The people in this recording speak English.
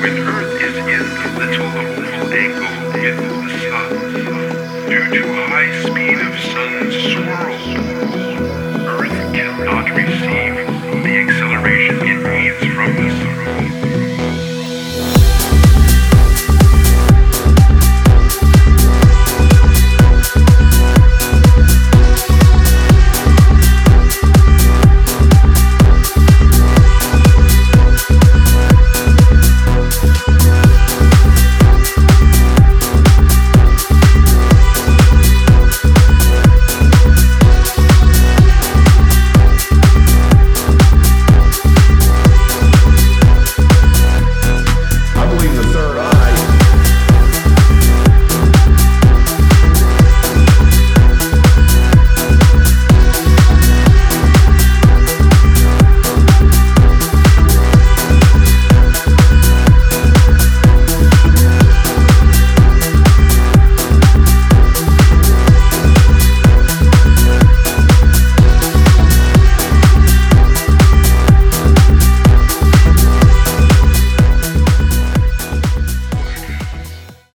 When Earth is in the little angle with the sun, due to high speed of sun's swirl.